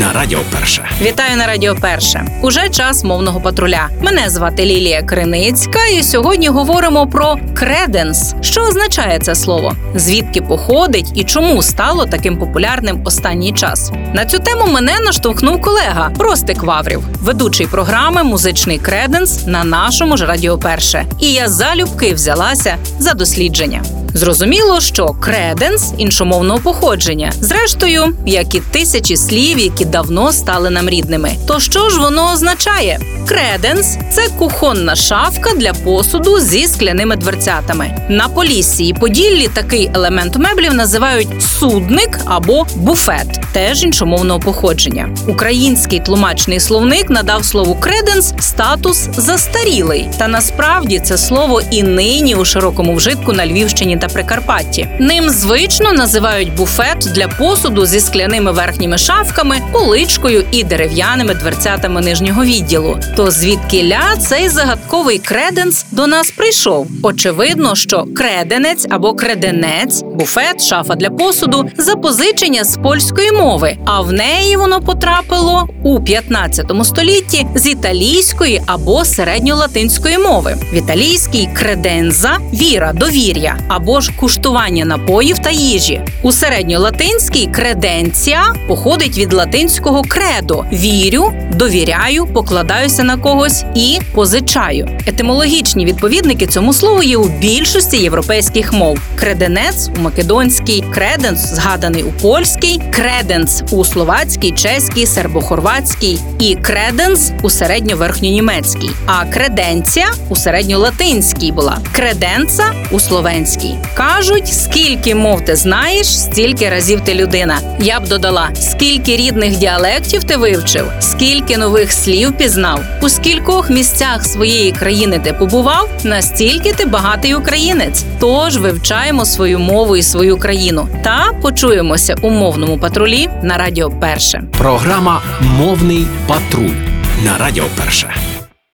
на Радіо Перше. Вітаю на Радіо Перше. Уже час мовного патруля. Мене звати Лілія Криницька, і сьогодні говоримо про креденс. Що означає це слово? Звідки походить і чому стало таким популярним останній час? На цю тему мене наштовхнув колега Ростик Ваврів, ведучий програми Музичний креденс на нашому ж Радіо Перше. І я залюбки взялася за дослідження. Зрозуміло, що креденс іншомовного походження, зрештою, як і тисячі слів, які давно стали нам рідними. То що ж воно означає? Креденс це кухонна шафка для посуду зі скляними дверцятами. На Поліссі і Поділлі такий елемент меблів називають судник або буфет, теж іншомовного походження. Український тлумачний словник надав слову креденс статус застарілий. Та насправді це слово і нині у широкому вжитку на Львівщині та Прикарпатті. Ним звично називають буфет для посуду зі скляними верхніми шафками, поличкою і дерев'яними дверцятами нижнього відділу. То звідки ля цей загадковий креденс до нас прийшов? Очевидно, що креденець або креденець, буфет, шафа для посуду запозичення з польської мови, а в неї воно потрапило у 15 столітті з італійської або середньолатинської мови. В італійській креденза віра, довір'я або ж куштування напоїв та їжі. У середньолатинській креденція походить від латинського кредо вірю, довіряю, покладаюся на когось і позичаю. Етимологічні відповідники цьому слову є у більшості європейських мов: креденець у македонській, креденс згаданий у польській, креденс у словацькій, чеській, сербохорватській і креденс у середньоверхньонімецькій. А креденція у середньолатинській була креденца у словенській. Кажуть, скільки мов ти знаєш, стільки разів ти людина. Я б додала, скільки рідних діалектів ти вивчив, скільки нових слів пізнав, у скількох місцях своєї країни ти побував, настільки ти багатий українець. Тож вивчаємо свою мову і свою країну та почуємося у мовному патрулі на радіо Перше. Програма Мовний патруль на Радіо Перше.